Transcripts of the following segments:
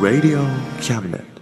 Radio Cabinet.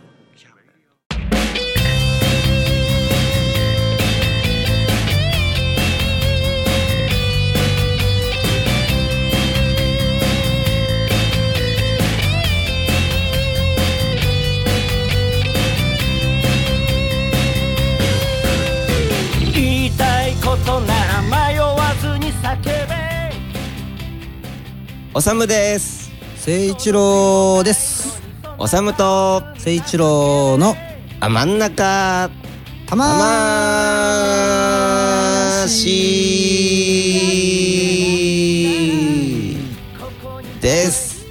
おさむです。誠一郎です。おさむと誠一郎のあ真ん中。魂です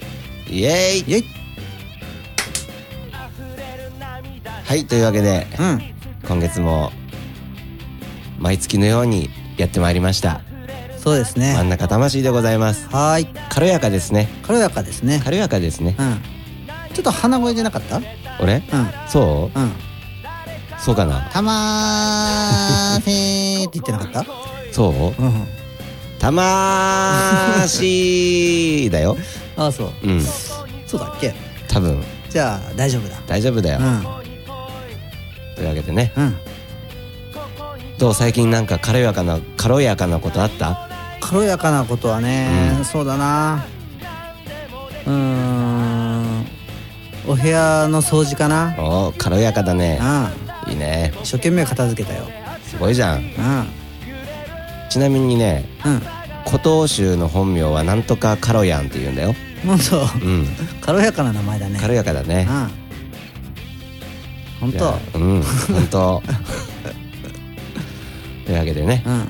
イエイイエイ。はいというわけでうん。今月も毎月のようにやってまいりましたそうです真んね中魂でございます。はーい。軽やかですね。軽やかですね。軽やかですね。うん。ちょっと鼻声じゃなかった？うん。俺そう？うん。そうかな。たまーせーって言ってなかった？そう？うん。魂だよ。ああそう。うん。そうだっけ？多分。じゃあ大丈夫だ。大丈夫だよ、うん。というわけでね。うん。どう？最近なんか軽やかな軽やかなことあった？軽やかなことはね、うん。そうだな。うーん。お部屋の掃除かな。おー軽やかだね。うんいいね。一生懸命片付けたよ。すごいじゃん。うん。ちなみにねうん。古東州の本名はなんとかカロヤンって言うんだよ。本当？うん。軽やかな名前だね。軽やかだね。うん。本当？うん。本当。というわけでね。うん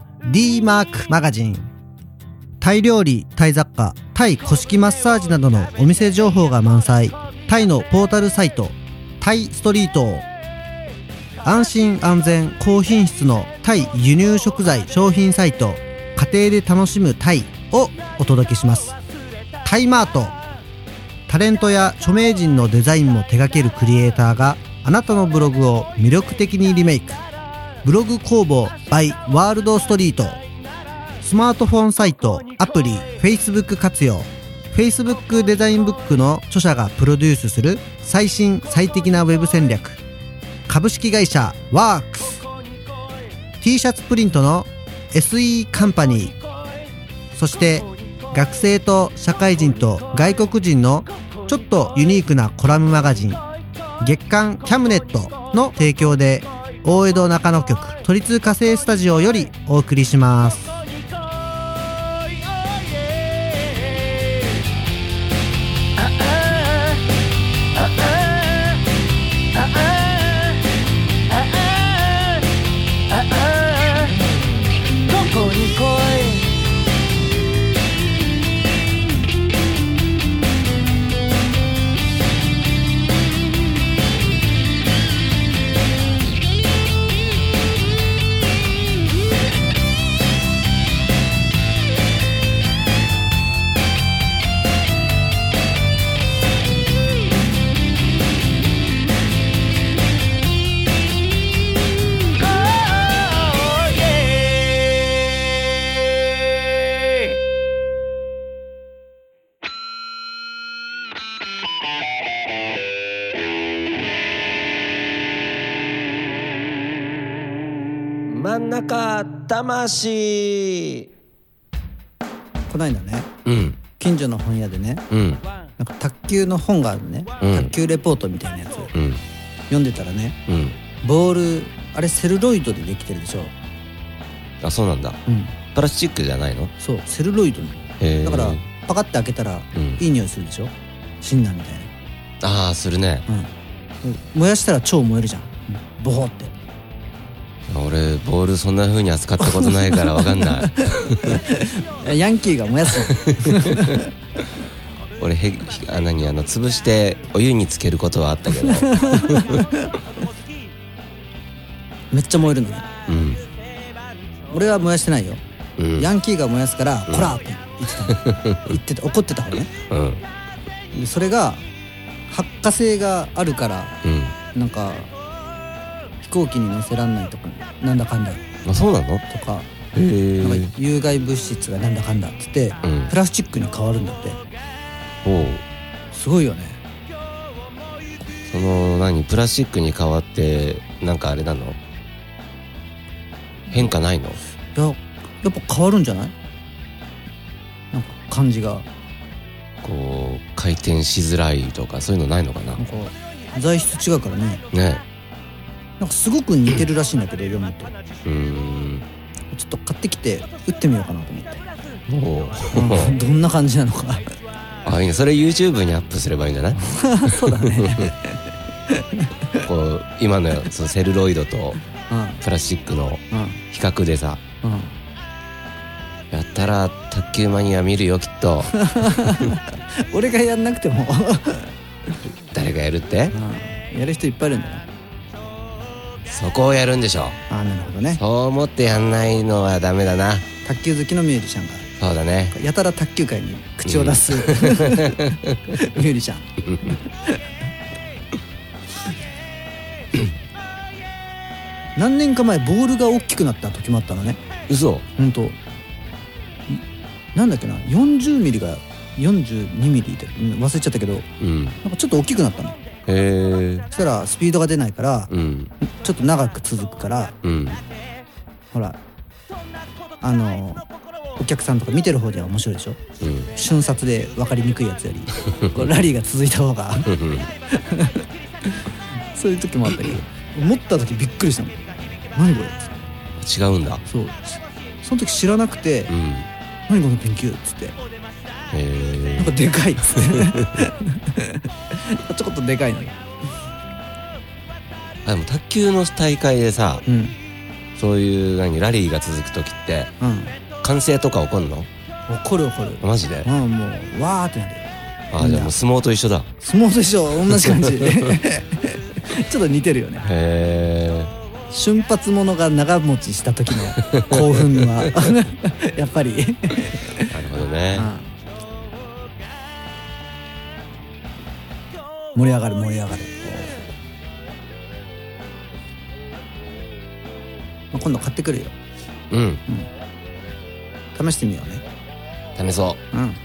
d マークマガジンタイ料理、タイ雑貨、タイ古式マッサージなどのお店情報が満載。タイのポータルサイト、タイストリート。安心安全高品質のタイ輸入食材商品サイト、家庭で楽しむタイをお届けします。タイマート。タレントや著名人のデザインも手掛けるクリエイターがあなたのブログを魅力的にリメイク。ブログ工房 by ワールドストリート。スマートフォンサイト、アプリ、Facebook 活用。Facebook デザインブックの著者がプロデュースする最新最適なウェブ戦略。株式会社ワークス。T シャツプリントの SE カンパニー。そして学生と社会人と外国人のちょっとユニークなコラムマガジン月刊キャムネットの提供で大江戸中野局都立火星スタジオよりお送りします。魂。こないだねうん。近所の本屋でねうん。なんか卓球の本があるね、うん。卓球レポートみたいなやつ。うん。読んでたらねうん。ボールあれセルロイドでできてるでしょ。あそうなんだ。うん。プラスチックじゃないの？そうセルロイドなの。へえだからパカッて開けたらうん。いい匂いするでしょ？シンナーみたいああするね。なうん。燃やしたら超燃えるじゃん。ボホって俺ボールそんな風に扱ったことないからわかんない。ヤンキーが燃やすの。俺へあ何あの潰してお湯につけることはあったけど。めっちゃ燃えるのね。うん。俺は燃やしてないよ、うん。ヤンキーが燃やすから「こら!」って言ってた。の言ってた。怒ってたからね。うん。でそれが発火性があるからうん。なんか飛行機に乗せらんないとかなんだかんだ。あそうなの？へとかえなんか有害物質がなんだかんだっつって、うん。プラスチックに変わるんだって。おう。すごいよね。その何？プラスチックに変わってなんかあれなの？変化ないの？いややっぱ変わるんじゃない？なんか感じが。こう回転しづらいとかそういうのないのかな？なんか材質違うからね。ねなんかすごく似てるらしいんだけど読むとちょっと買ってきて打ってみようかなと思って。もう。うんどんな感じなのか。あいいね。それ YouTube にアップすればいいんじゃな。い そうだね。こう今のそのセルロイドとうん。プラスチックのうん。比較でさうん。やったら卓球マニア見るよきっと。俺がやんなくても、誰がやるって？うん、やる人いっぱいいるんだねそこをやるんでしょ。ああなるほどね。そう思ってやんないのはダメだな。卓球好きのミュージシャンが。そうだね。やたら卓球界に口を出す、ミュージシャン。何年か前ボールが大きくなった時もあったのね。嘘。ほんと。んなんだっけな。40ミリが42ミリでうん忘れちゃったけど。うん。なんかちょっと大きくなったのへえそしたらスピードが出ないからうん。ちょっと長く続くからうん。ほらあのお客さんとか見てる方では面白いでしょ？うん。瞬殺で分かりにくいやつより こうラリーが続いた方が。う んそういう時もあったけど持った時びっくりしたの何これ？違うんだ。そう。その時知らなくてうん「何このピンキュー」っつって。なんかでかいっつって ちょこっとでかいのよ あでも卓球の大会でさうん。そういう何ラリーが続く時ってうん。歓声とか起こんの？怒る怒る。マジで？うんもうわーってなる。よあじゃあもう相撲と一緒だ。相撲と一緒同じ感じ。ちょっと似てるよね。へえ瞬発ものが長持ちした時の興奮は。やっぱり、なるほどね盛り上がる盛り上がる。まあ今度買ってくるよ。うん。試してみようね。試そう。ん。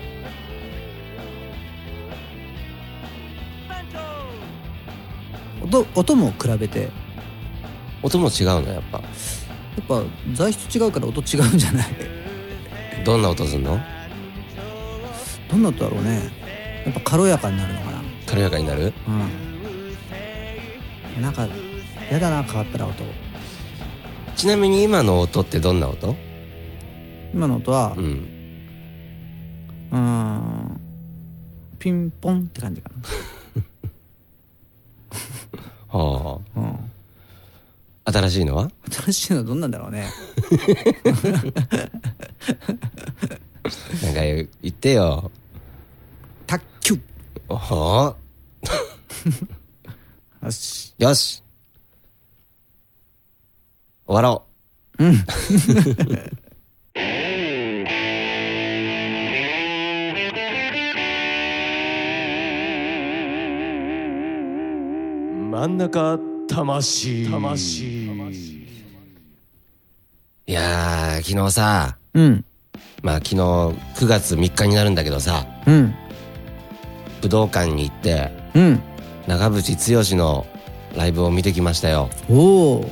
音音も比べて。やう音も違うのやっぱ。っぱ材質違うから音違うんじゃない？どんな音すんの？どんな音だろうね。やっぱ軽やかになるのかな軽やかになる？うん。なんかやだな変わったら音。ちなみに今の音ってどんな音？今の音はうん。うーんピンポンって感じか はなうん。あ新しいのは？新しいのはどんなんだろうね。なんか言ってよ。卓球おほよし。よし終わろ 真ん中魂。魂。ういやー昨日さうん。まあ昨日9月3日になるんだけどさ。うん武道館に行ってうん。長渕剛のライブを見てきましたよ。おお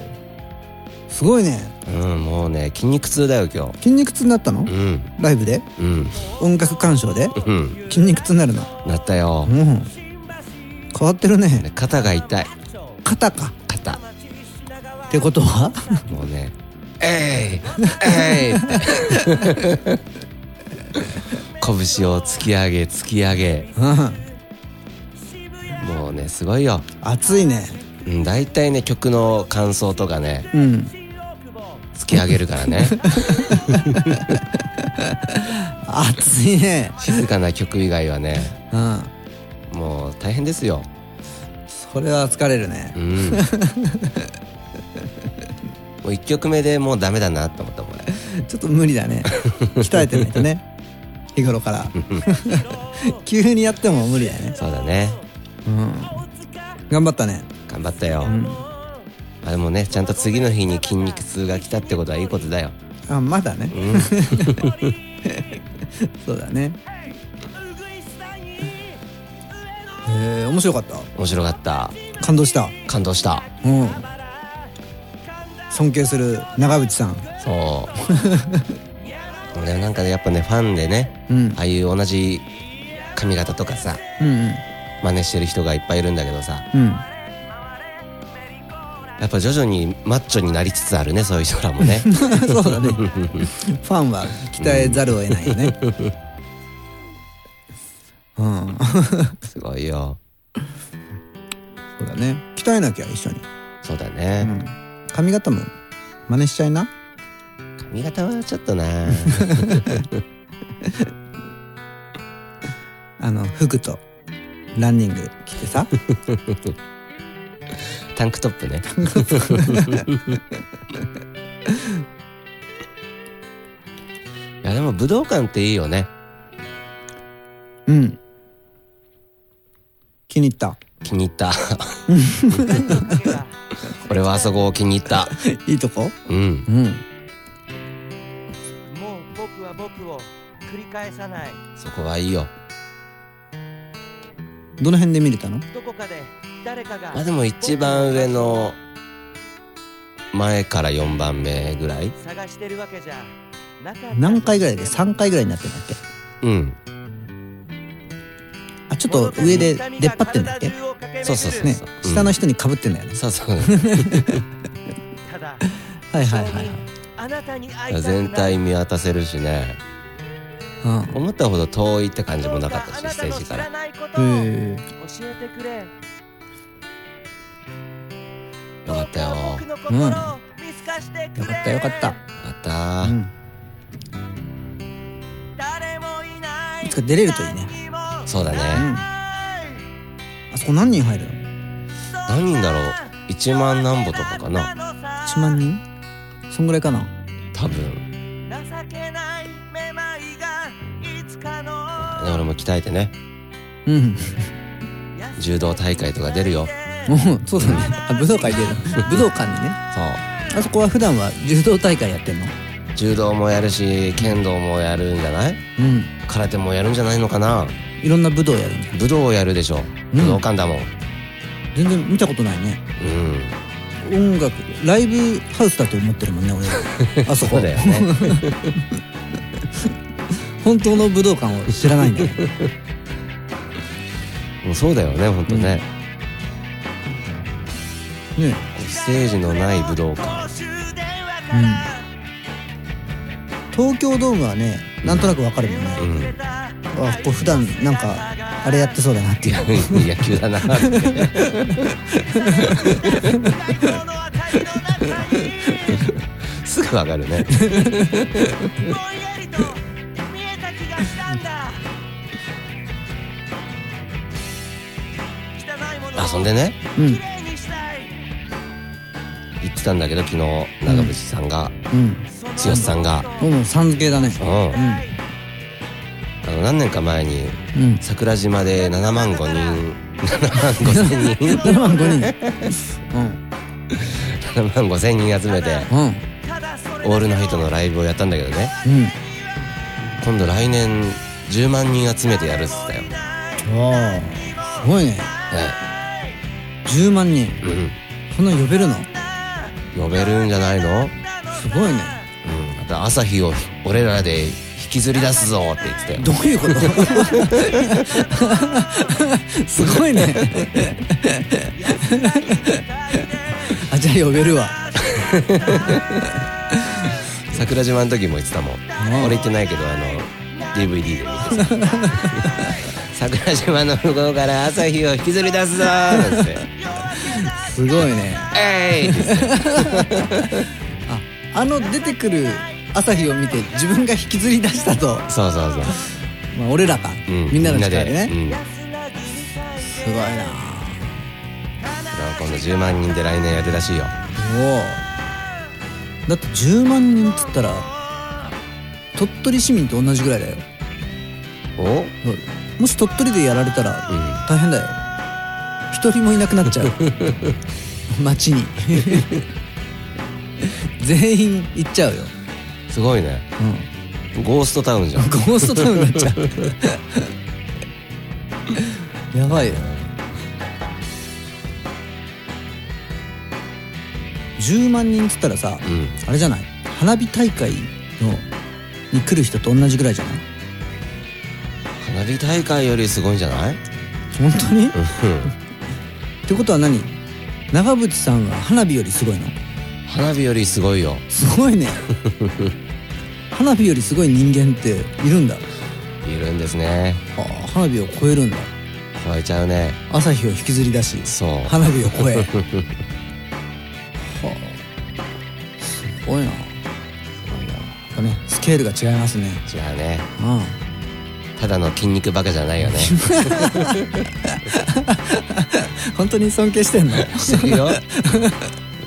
すごいね。うんもうね筋肉痛だよ今日。筋肉痛になったの？うん。ライブで？うん。音楽鑑賞で？うん。筋肉痛になるの？なったよ。うん。変わってるね。で肩が痛い。肩か。肩。ってことは？もうね「えいえい! 」拳を突き上げ突き上げ。うんもうねすごいよ。熱いね。うん大体ね曲の感想とかねうん。突き上げるからね。暑いね。静かな曲以外はねうん。もう大変ですよ。それは疲れるね。うん。もう1曲目でもうダメだなと思ったもんね。ちょっと無理だね。鍛えてないとね。日頃から。急にやっても無理だよね。そうだね。うん頑張ったね。頑張ったよ、うん。あでもねちゃんと次の日に筋肉痛が来たってことはいいことだよ。あまだね。うん。そうだね。へえ面白かった？面白かった。感動した？感動した。うん。尊敬する長渕さん。そう。俺なんかねやっぱねファンでねうん。ああいう同じ髪型とかさうん真似してる人がいっぱいいるんだけどさ。うん。うんやっぱ徐々にマッチョになりつつあるねそういう人らもね。そうだね。ファンは鍛えざるを得ないよね。うん。すごいよ。そうだね。鍛えなきゃ一緒に、そうだうね、ん、髪型も真似しちゃいな。髪型はちょっとな。あの服とランニング着てさ。タンクトップね。いやでも武道館っていいよね。うん。気に入った。気に入った。俺はあそこを気に入った。いいとこ？うん。うん。もう僕は僕を繰り返さない。そこはいいよどの辺で見れたの？どこかで誰かが。まあでも一番上の前から4番目ぐらい。探してるわけじゃ。なかった何回ぐらいで？3回ぐらいになってんだっけ？うん。あちょっと上で出っ張ってんだっけ？そうそうそうねう。ん下の人にかぶってんだよね、そうそう。ただ はいはいはいはい。全体見渡せるしねうん。思ったほど遠いって感じもなかったしステージから。へえ教えてくれ。よかったよ。よ僕の心を見透かしてくれ。よかったよかった。かった。うん。いつか出れるといいね。そうだね、うん。あそこ何人入るの？何人だろう？1万何歩とかかな。1万人？そんぐらいかな？多分のね。俺も鍛えてね。うん。柔道大会とか出るよ。もうそうだね。あ武道館出る。武道館にね。そう。あそこは普段は柔道大会やってんの？柔道もやるし剣道もやるんじゃない？うん。空手もやるんじゃないのかな？いろんな武道やるんだ。武道をやるでしょ。うん。武道館だもん。全然見たことないね。うん、音楽ライブハウスだと思ってるもんね俺。あそこ。そうだよね本当の武道館を知らないんだよ もうそうだよねほんとね、ね。ステージのない武道館。うん。東京ドームはねなんとなくわかるもんね。うん。あこれ普段なんかあれやってそうだなっていう。野球だなって。すぐわかるねそんでね。うん。言ってたんだけど昨日長渕さんが、うん。剛さんが、もうさん付けだね。うん、うあの何年か前に桜島で7万5人 7万5千人。7万5人。7万5千人集めてうん。うんオールナイトのライブをやったんだけどね。うん。今度来年10万人集めてやるっつったよ、すごいね10万人。うん、そんな呼べるの？呼べるんじゃないの、すごいね。うん、また朝日を俺らで引きずり出すぞって言ってたよ。どういうこと？すごいね。あじゃあ呼べるわ。桜島の時も言ってたもん。ん。俺行ってないけどあの DVD で見てさ桜島の向こうから朝日を引きずり出すぞ。ーってすごいね「えい! 」ああの出てくる朝日を見て自分が引きずり出したと、そうそうそう、まあ、俺らか、うん、みんなの力でね。うん、すごいな。今度10万人で来年やるらしいよ。おお。だって10万人っつったら鳥取市民と同じぐらいだよ。お？もし鳥取でやられたらうん。大変だよ。一人もいなくなっちゃう。街に。全員行っちゃうよ、すごいね。ゴーストタウンじゃん。ゴーストタウンになっちゃう。やばいよ。10万人っつったらさうん。あれじゃない？花火大会のに来る人と同じぐらいじゃない？花火大会よりすごいんじゃない？本当に？っうん。てことは何？長渕さんは花火よりすごいの？花火よりすごいよ。すごいね。花火よりすごい人間っているんだ。いるんですね。ああ花火を超えるんだ。超えちゃうね。朝日を引きずり出しそう。花火を超え。はあ。すごいな。やっぱねスケールが違いますね。違うね。うんただの筋肉バカじゃないよね。本当に尊敬してんの？なるしてるよ。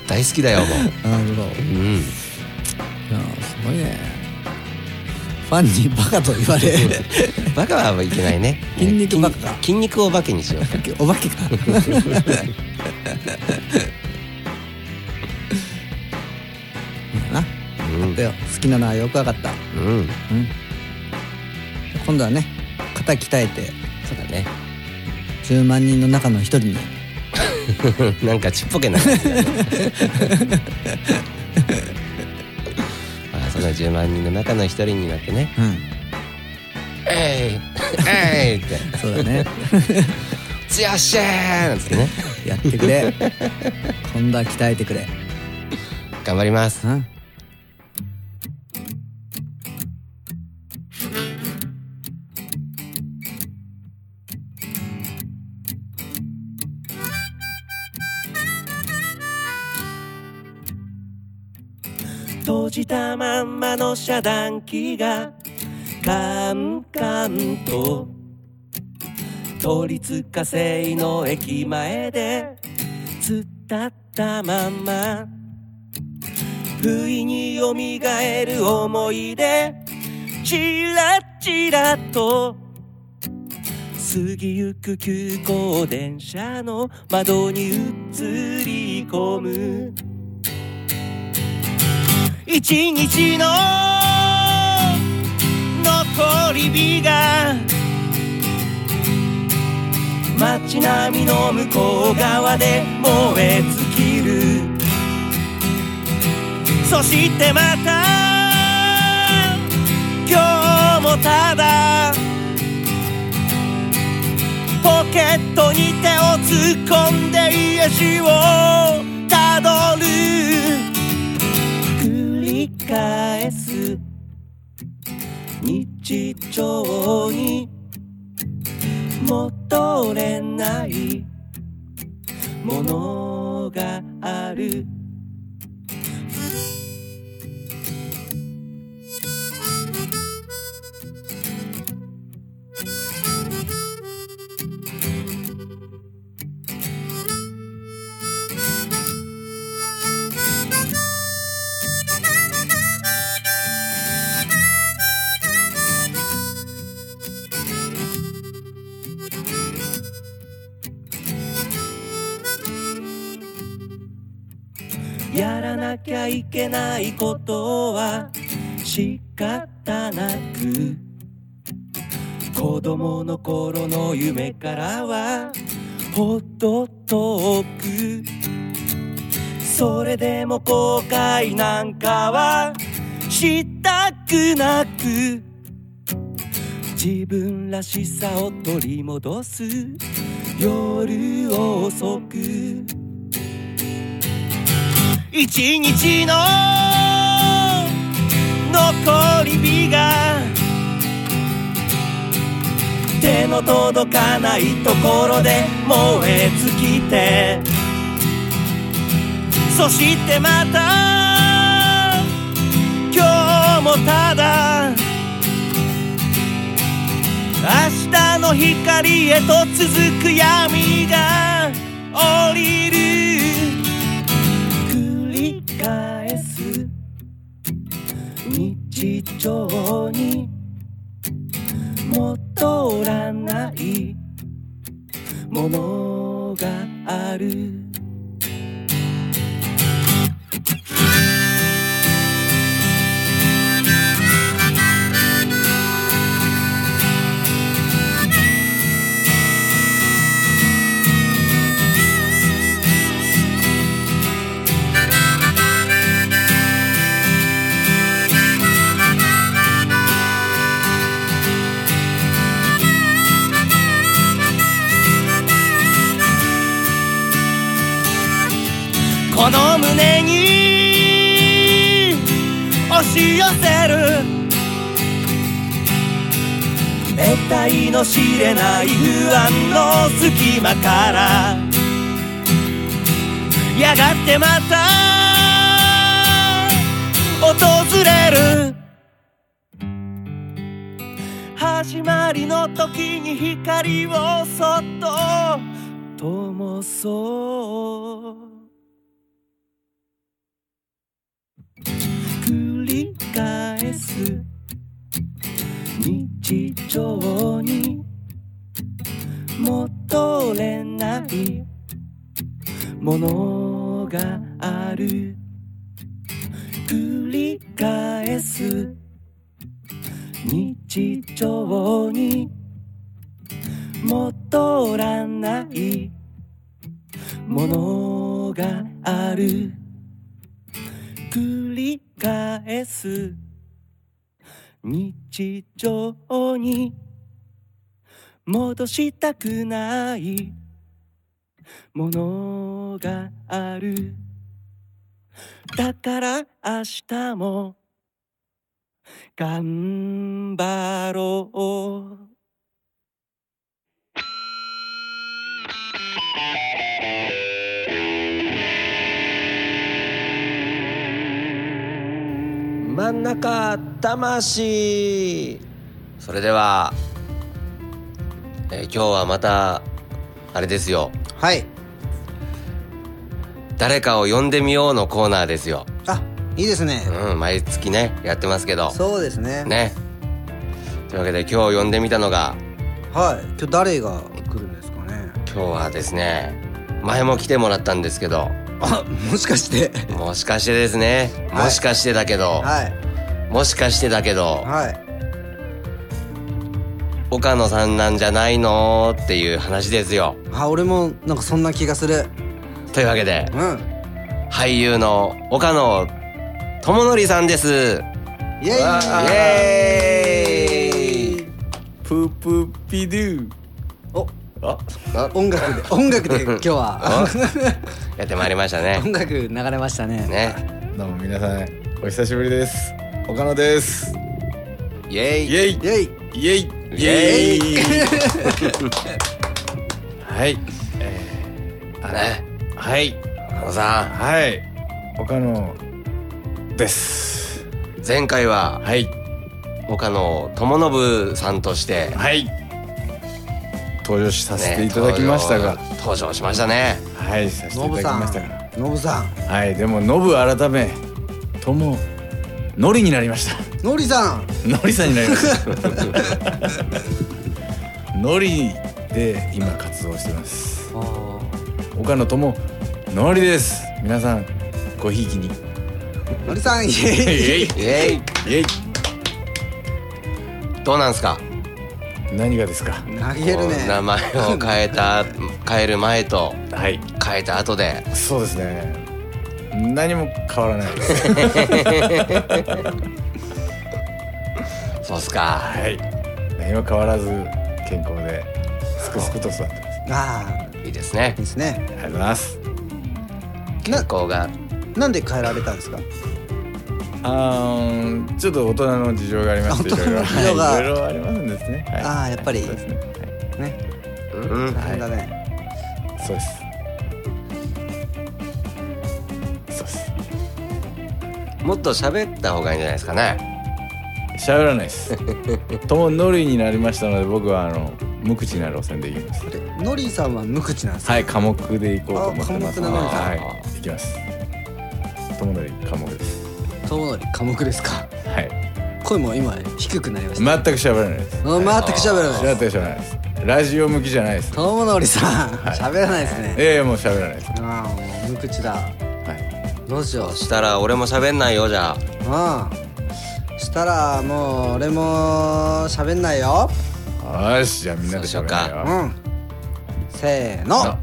大好きだよもう。ほどう。ん。いやすごいね。ファンにバカと言われ。バカはいけないね。筋肉バカか。筋筋肉をバカにしよう。お化けか。な。うん。好きなのはよくわかった。うん。うん今度はね肩鍛えてそうだね。10万人の中の一人に。なんかちっぽけな感じだね。あその10万人の中の一人になってね。うん「えいえい!」って。そうだね「つよっしゃー!」なんつってね。やってくれ。今度は鍛えてくれ。頑張ります。うん閉じたまんまの遮断機がカンカンと都立火星の駅前で突っ立ったまんま不意によみがえる思い出チラチラと過ぎゆく急行電車の窓に映り込む。一日の残り火が街並みの向こう側で燃え尽きる。そしてまた今日もただポケットに手を突っ込んで家路をたどる。返す。日常に戻れないものがある。けないことは仕方なく。子供の頃の夢からはほど遠く。それでも後悔なんかはしたくなく。自分らしさを取り戻す夜遅く。一日の残り火が手の届かないところで燃え尽きてそしてまた今日もただ明日の光へと続く闇が降りるものがある。この胸に押し寄せる得体の知れない不安の隙間からやがてまた訪れる。始まりの時に光をそっと灯そう。返す。日常に戻れない。ものがある。繰り返す。日常に戻らない。ものがある。繰り返す。日常に戻したくない。ものがある。だから明日も頑張ろう。真ん中魂。それでは、えー今日はまたあれですよ。はい。誰かを呼んでみようのコーナーですよ。あいいですね。うん毎月ねやってますけど。そうですね。ね。というわけで今日呼んでみたのがはい。今日誰が来るんですかね。今日はですね前も来てもらったんですけどあ もしかして。もしかしてですね、はい。もしかしてだけど、はい。もしかしてだけど。はい。岡野さんなんじゃないのっていう話ですよ。あ俺もなんかそんな気がする。というわけでうん。俳優の岡野智則さんです。イエイ。イエーイ。プープーピドゥ。お。あ音楽で 音楽で今日は。やってまいりましたね。音楽流れましたね。ね。どうも皆さんお久しぶりです。岡野です。イエイ。イエイ。イエイ。イエイ。イエイ。はい。えー、あねはい。岡野さはい。岡野です。ん前回ははい。岡野智信さんとして、はい登場しさせてねいただきましたが、登場登場しましたね。はいさせていただきましたが。ノブさん。はいでもノブ改め友ノリになりました。ノリさん。ノリさんになりました。ノリで今活動してます。岡野友ノリです。皆さんごひいきに。ノリさんイエイ。イエイ。イエイ。イエイ。どうなんすか？何がですか？投げるね。名前を変えた変える前とはい。変えた後で。そうですね。何も変わらないです。そうっすか。はい。何も変わらず健康ですくすくと育ってます。ああ。いいですね。いいですね。ありがとうございます。健康が。なんで変えられたんですか？あーちょっと大人の事情がありましていろいろ大人の事情が。はいいろいろありますんですね。はい。ああやっぱり。そうですね。ねうん大変だね。はいそうです。そうです。もっと喋った方がいいんじゃないですかね。喋らないです。ともノリになりましたので僕はあの無口な路線で行きます。でノリさんは無口なんですか？はい科目で行こうと思ってます。あ科目なのかはい。行きます。とものり科目です友則科目ですか。はい。声も今低くなりました。全く喋らないです。あ全く喋らない全く喋らないです。ラジオ向きじゃないです。友則さんい。喋らないですね。ええもう喋らないです。ああもう無口だ。はい。どうしよう。そしたら俺も喋んないよじゃあ。うん。したらもう俺も喋んないよ。よしじゃあみんなで喋らないよ。うん。せーの。あ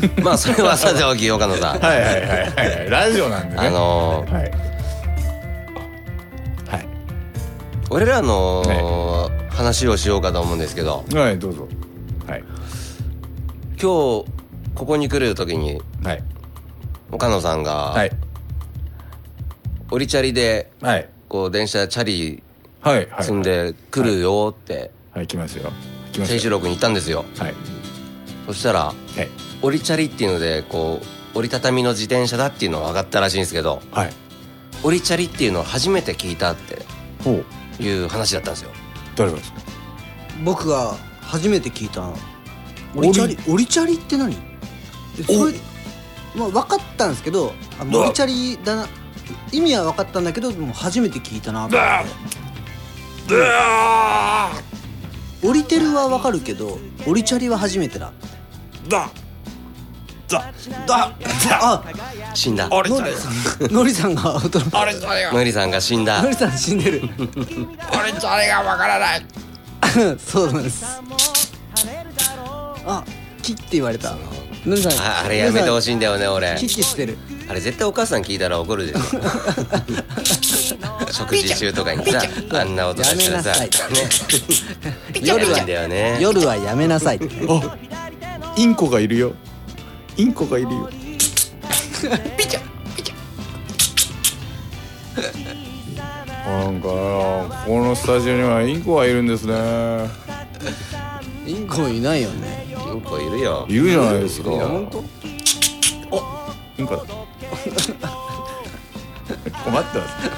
まあそれはさておき岡野さん。はいはいはいはいはい。ラジオなんでね。あのーはい。はい。俺らの話をしようかと思うんですけど。はいどうぞ。はい。今日ここに来る時にはい。岡野さんがはい。オリチャリではい。こう電車チャリはいはい。積んで来るよってはい。来ますよ。来ますよ。清志郎君に言ったんですよ。はい。そしたらはいオリチャリっていうのでこう折りたたみの自転車だっていうのは分かったらしいんですけどはい。オリチャリっていうのを初めて聞いたってほういう話だったんですよ。誰がですか？僕が初めて聞いたの。オリチャリ？オリチャリって何？えそれまあ分かったんですけどあのオリチャリだな意味は分かったんだけどもう初めて聞いたなと思って。オリテルは分かるけどオリチャリは初めてだだだだあ死んだ。あれノリさん。ノリさんが驚あれ誰がノリさんが死んだ。ノリさん死んでる。あれ誰がわからない。そうなんです。あキッて言われた。ノリさん。ああれやめてほししいんだよね俺。キッキしてる。あれ絶対お母さん聞いたら怒るでしょ。食事中とかにさあんな音出したらさね。夜は夜はやめなさいあインコがいるよインコがいるよ。なんかこのスタジオにはインコがいるんですね。インコいないよね。インコいるよ。いるじゃないですか。本当？インコだ。困ってます。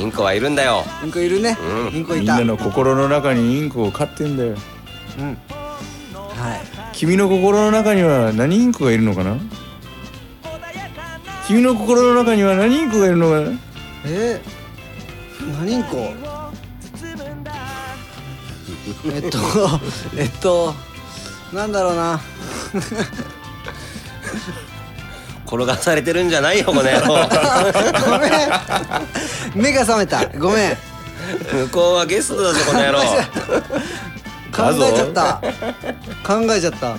インコはいるんだよ。インコいるね、うん。インコいた。みんなの心の中にインコを飼ってんだよ。うん。はい君の心の中には何インコがいるのかな？君の心の中には何インコがいるのかな？えー、何インコえっと えっとなんだろうな。転がされてるんじゃないよこの野郎。ごめん。目が覚めた。ごめん。向こうはゲストだぞこの野郎考えちゃった。考えちゃった。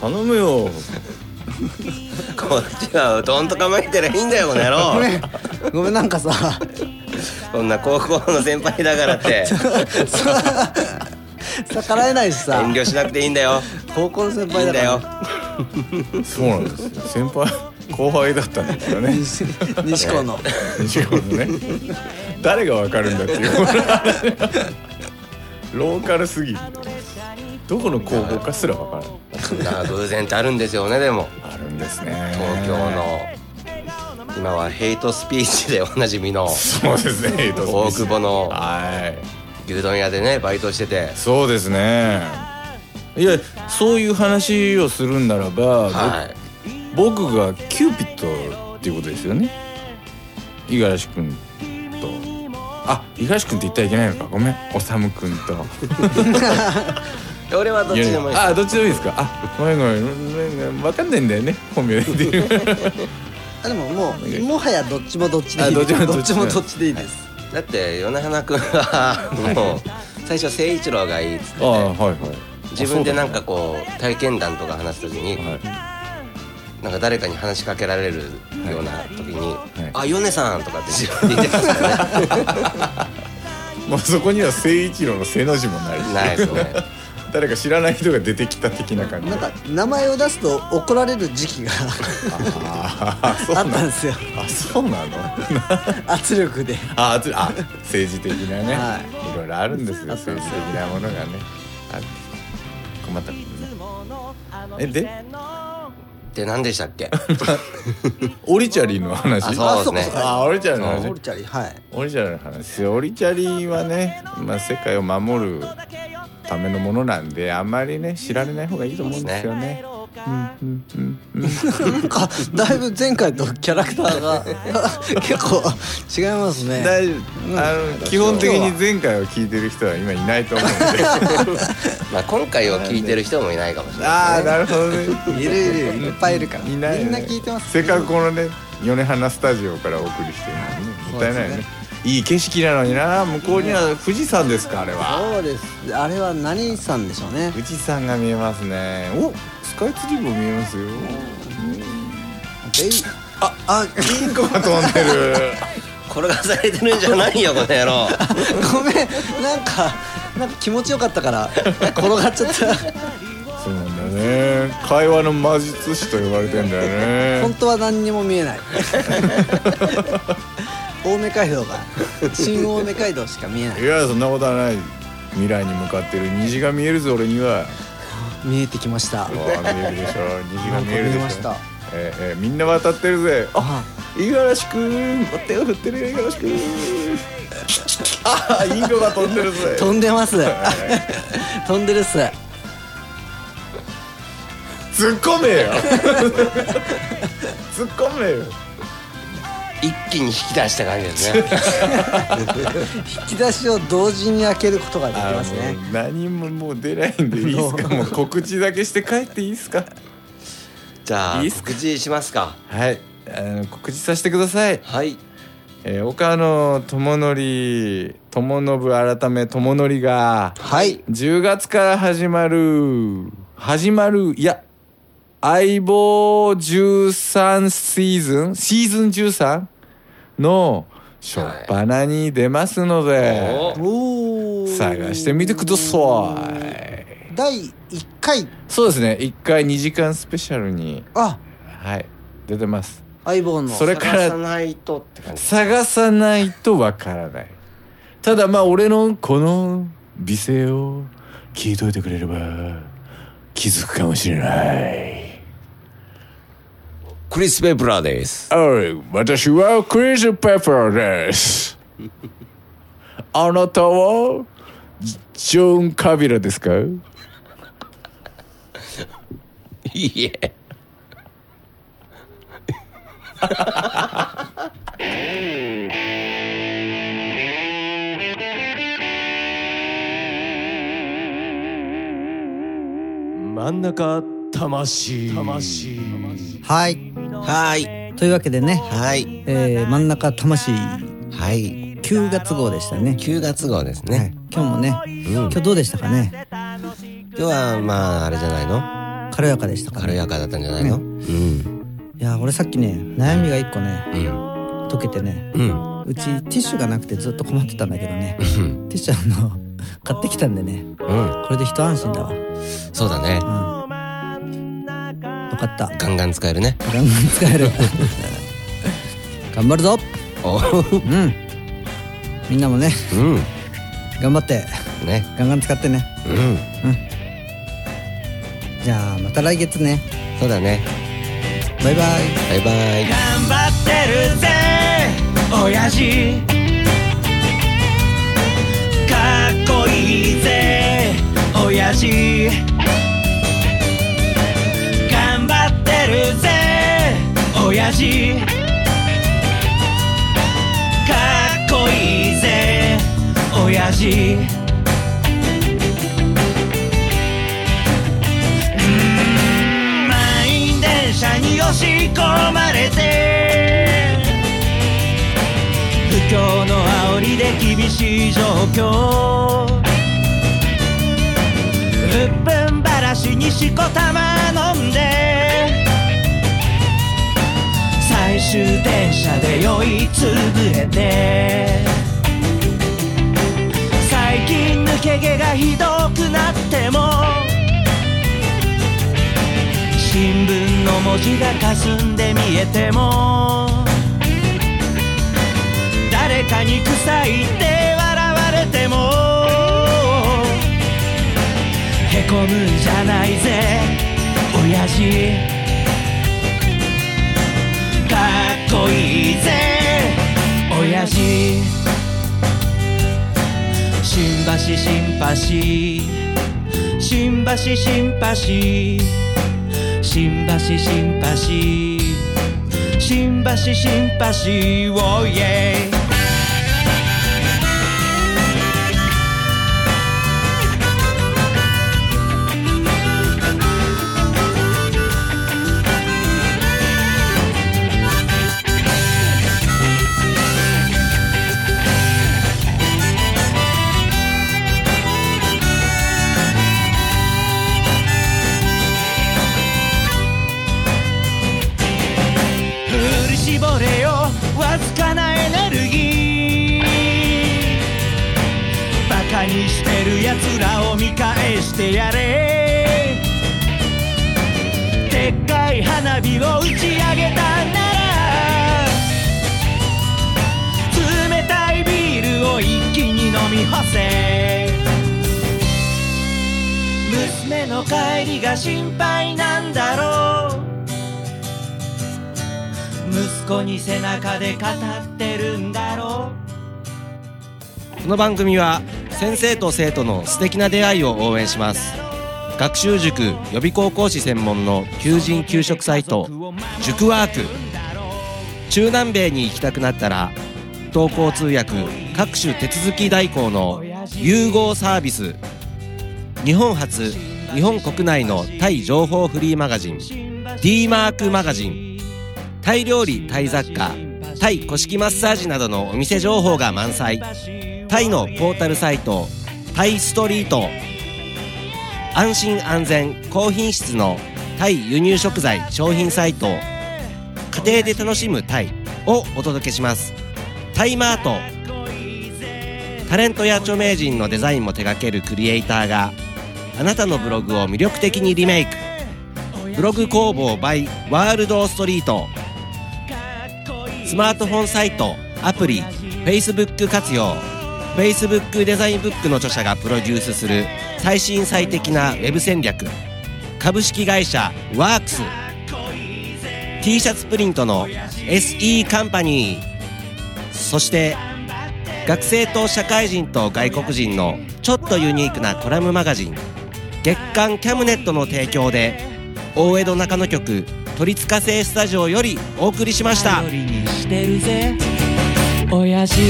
頼むよ。こっちはうどんと構えてりゃいいんだよこの野郎。ごめん。ごめんなんかさ。そんな高校の先輩だからって。逆らえないしさ。遠慮しなくていいんだよ。高校の先いい輩だから。んだよそうなんですよ。先輩後輩だったんですよね。西西高の。西高のね。誰がわかるんだっていうローカルすぎる。どこの高校かすらわからない偶然ってあるんですよねでも。あるんですね。東京の。今はヘイトスピーチでおなじみの。そうですねヘイトスピー大チ久保の。はい。牛丼屋でねバイトしてて。そうですね。いやそういう話をするんならば、はい。ぼ僕がキューピッドっていうことですよね。五十嵐君とあ五十嵐君って言ったらいけないのか。ごめん。おさむ君と。俺はどっちでもいい。ですあどっちでもいいですか。あごめんごめん。ごめんごめん。分かんないんだよね。本名で言ってるあでももうもはやどっちもどっちでいいあどっちもどっち。どっちもどっちでいいです。だって米花君はもう最初誠一郎がいいっつってあはいはい。自分でなんかこう体験談とか話す時にはいなんか誰かに話しかけられるような時にはい「あ米さん」とかって自分で言って ますからねもうそこには誠一郎の背の字もないないですね。誰か知らない人が出てきた的な感じ。なんか名前を出すと怒られる時期があったんですよ。あそうなの？圧力で。ああつあ政治的なね、、はい。ろいろあるんですよ政治的なものがね。ある困ったえで？で何でしたっけ？オリチャリの話？あそうですね。あオリチャリの話。オリチャリはい。オリチャリの話オリチャリはね、まあ、世界を守るためのものなんであんまりね知られない方がいいと思うんですよね。うんうんうんうん。なんかだいぶ前回とキャラクターが 結構違いますね。大丈夫。あの基本的に前回を聞いてる人は今いないと思うんで。まあ今回を聞いてる人もいないかもしれないああなるほどね。いるいるいっぱいいるから。いないよね。みんな聞いてますせっかくこのね米花スタジオからお送りしてるのにね。もったいないよね。いい景色なのにな。向こうには富士山ですかあれは。そうです。あれは何さんでしょうね。富士山が見えますね。おスカイツリーも見えますよ。えいああインコが飛んでる。転がされてるんじゃないよこの野郎。ごめんなんかなんか気持ちよかったから転がっちゃった。そうなんだね。会話の魔術師と呼ばれてんだよね。本当は何にも見えない。青梅街道が新青梅街道しか見えない。いやそんなことはない。未来に向かってる虹が見えるぞ俺には見えてきました。見えるでしょ。虹が見えるでしょ。えました。えーえーみんな渡ってるぜ。ああ五十嵐くん。手を振ってるよ五十嵐くん。あインコが飛んでるぜ。飛んでます。飛んでるっす。突っ込めよ。突っ込めよ一気に引き出した感じですね。引き出しを同時に開けることができあますね。何ももう出ないんでいいですか？もう告知だけして帰っていいですか？じゃあいい告知しますか。はい。あの告知させてください。はい。えー、岡野智則友信改め友則がはい。10月から始まる。始まるいや相棒13シーズン？シーズン13の初っ端に出ますので、探してみてください。第1回。そうですね。1回2時間スペシャルにあ。はい。出てます。相棒のそれから探さないとって感じ。探さないとわからない。ただまあ俺のこの美声を聞いといてくれれば気づくかもしれないクリス・ペプラーです。おい私はクリス・ペパーです。あなたはジョン・カビラですか？いいえ。真ん中魂。魂。はいはい。というわけでね、はい。えー、真ん中魂。はい。9月号でしたね。9月号ですはい。ね、今日もねうん。今日どうでしたかね？今日はまああれじゃないの？軽やかでしたかね？軽やかだったんじゃないの、うん。いや俺さっきね悩みが一個ねうん。解けてね。うん。うちティッシュがなくてずっと困ってたんだけどね。うん。ティッシュあの買ってきたんでね。うん。これで一安心だわ。そうだね。うんよかった。ガンガン使えるね。ガンガン使える。頑張るぞ。おう。ん。みんなもね。うん。頑張って。ね。ガンガン使ってね。うん。じゃあまた来月ね。そうだね。バイバイ。バイバイ。頑張ってるぜ。親父。かっこいいぜ。親父親父。かっこいいぜ親父。満員電車に押し込まれて。不況の煽りで厳しい状況。うっぷんばらしにしこたま飲んで。終電車で酔いつぶれて。最近抜け毛がひどくなっても新聞の文字が霞んで見えても誰かに臭いって笑われてもへこむんじゃないぜ親父。林新橋新橋。新橋新橋。新橋新橋。新橋新橋。おいえが心配なんだろう息子に背中で語ってるんだろうこの番組は先生と生徒の素敵な出会いを応援します。学習塾予備高校師専門の求人・給食サイト塾ワーク。中南米に行きたくなったら同行通訳各種手続き代行の融合サービス。日本初日本国内のタイ情報フリーマガジン d マークマガジンタイ料理タイ雑貨タイ古式マッサージなどのお店情報が満載。タイのポータルサイトタイストリート。安心安全高品質のタイ輸入食材商品サイト。家庭で楽しむタイをお届けします。タイマート。タレントや著名人のデザインも手掛けるクリエイターがあなたのブログを魅力的にリメイク。ブログ工房 by ワールドストリート。スマートフォンサイトアプリ Facebook 活用。Facebook デザインブックの著者がプロデュースする最新最適なウェブ戦略。株式会社ワークス。t シャツプリントの SE カンパニー。そして学生と社会人と外国人のちょっとユニークなコラムマガジン。月刊キャムネットの提供で大江戸中野局都立火星スタジオよりお送りしました親父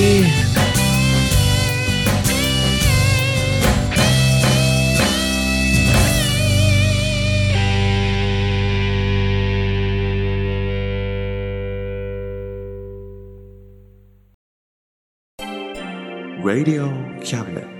Radio Cabinet.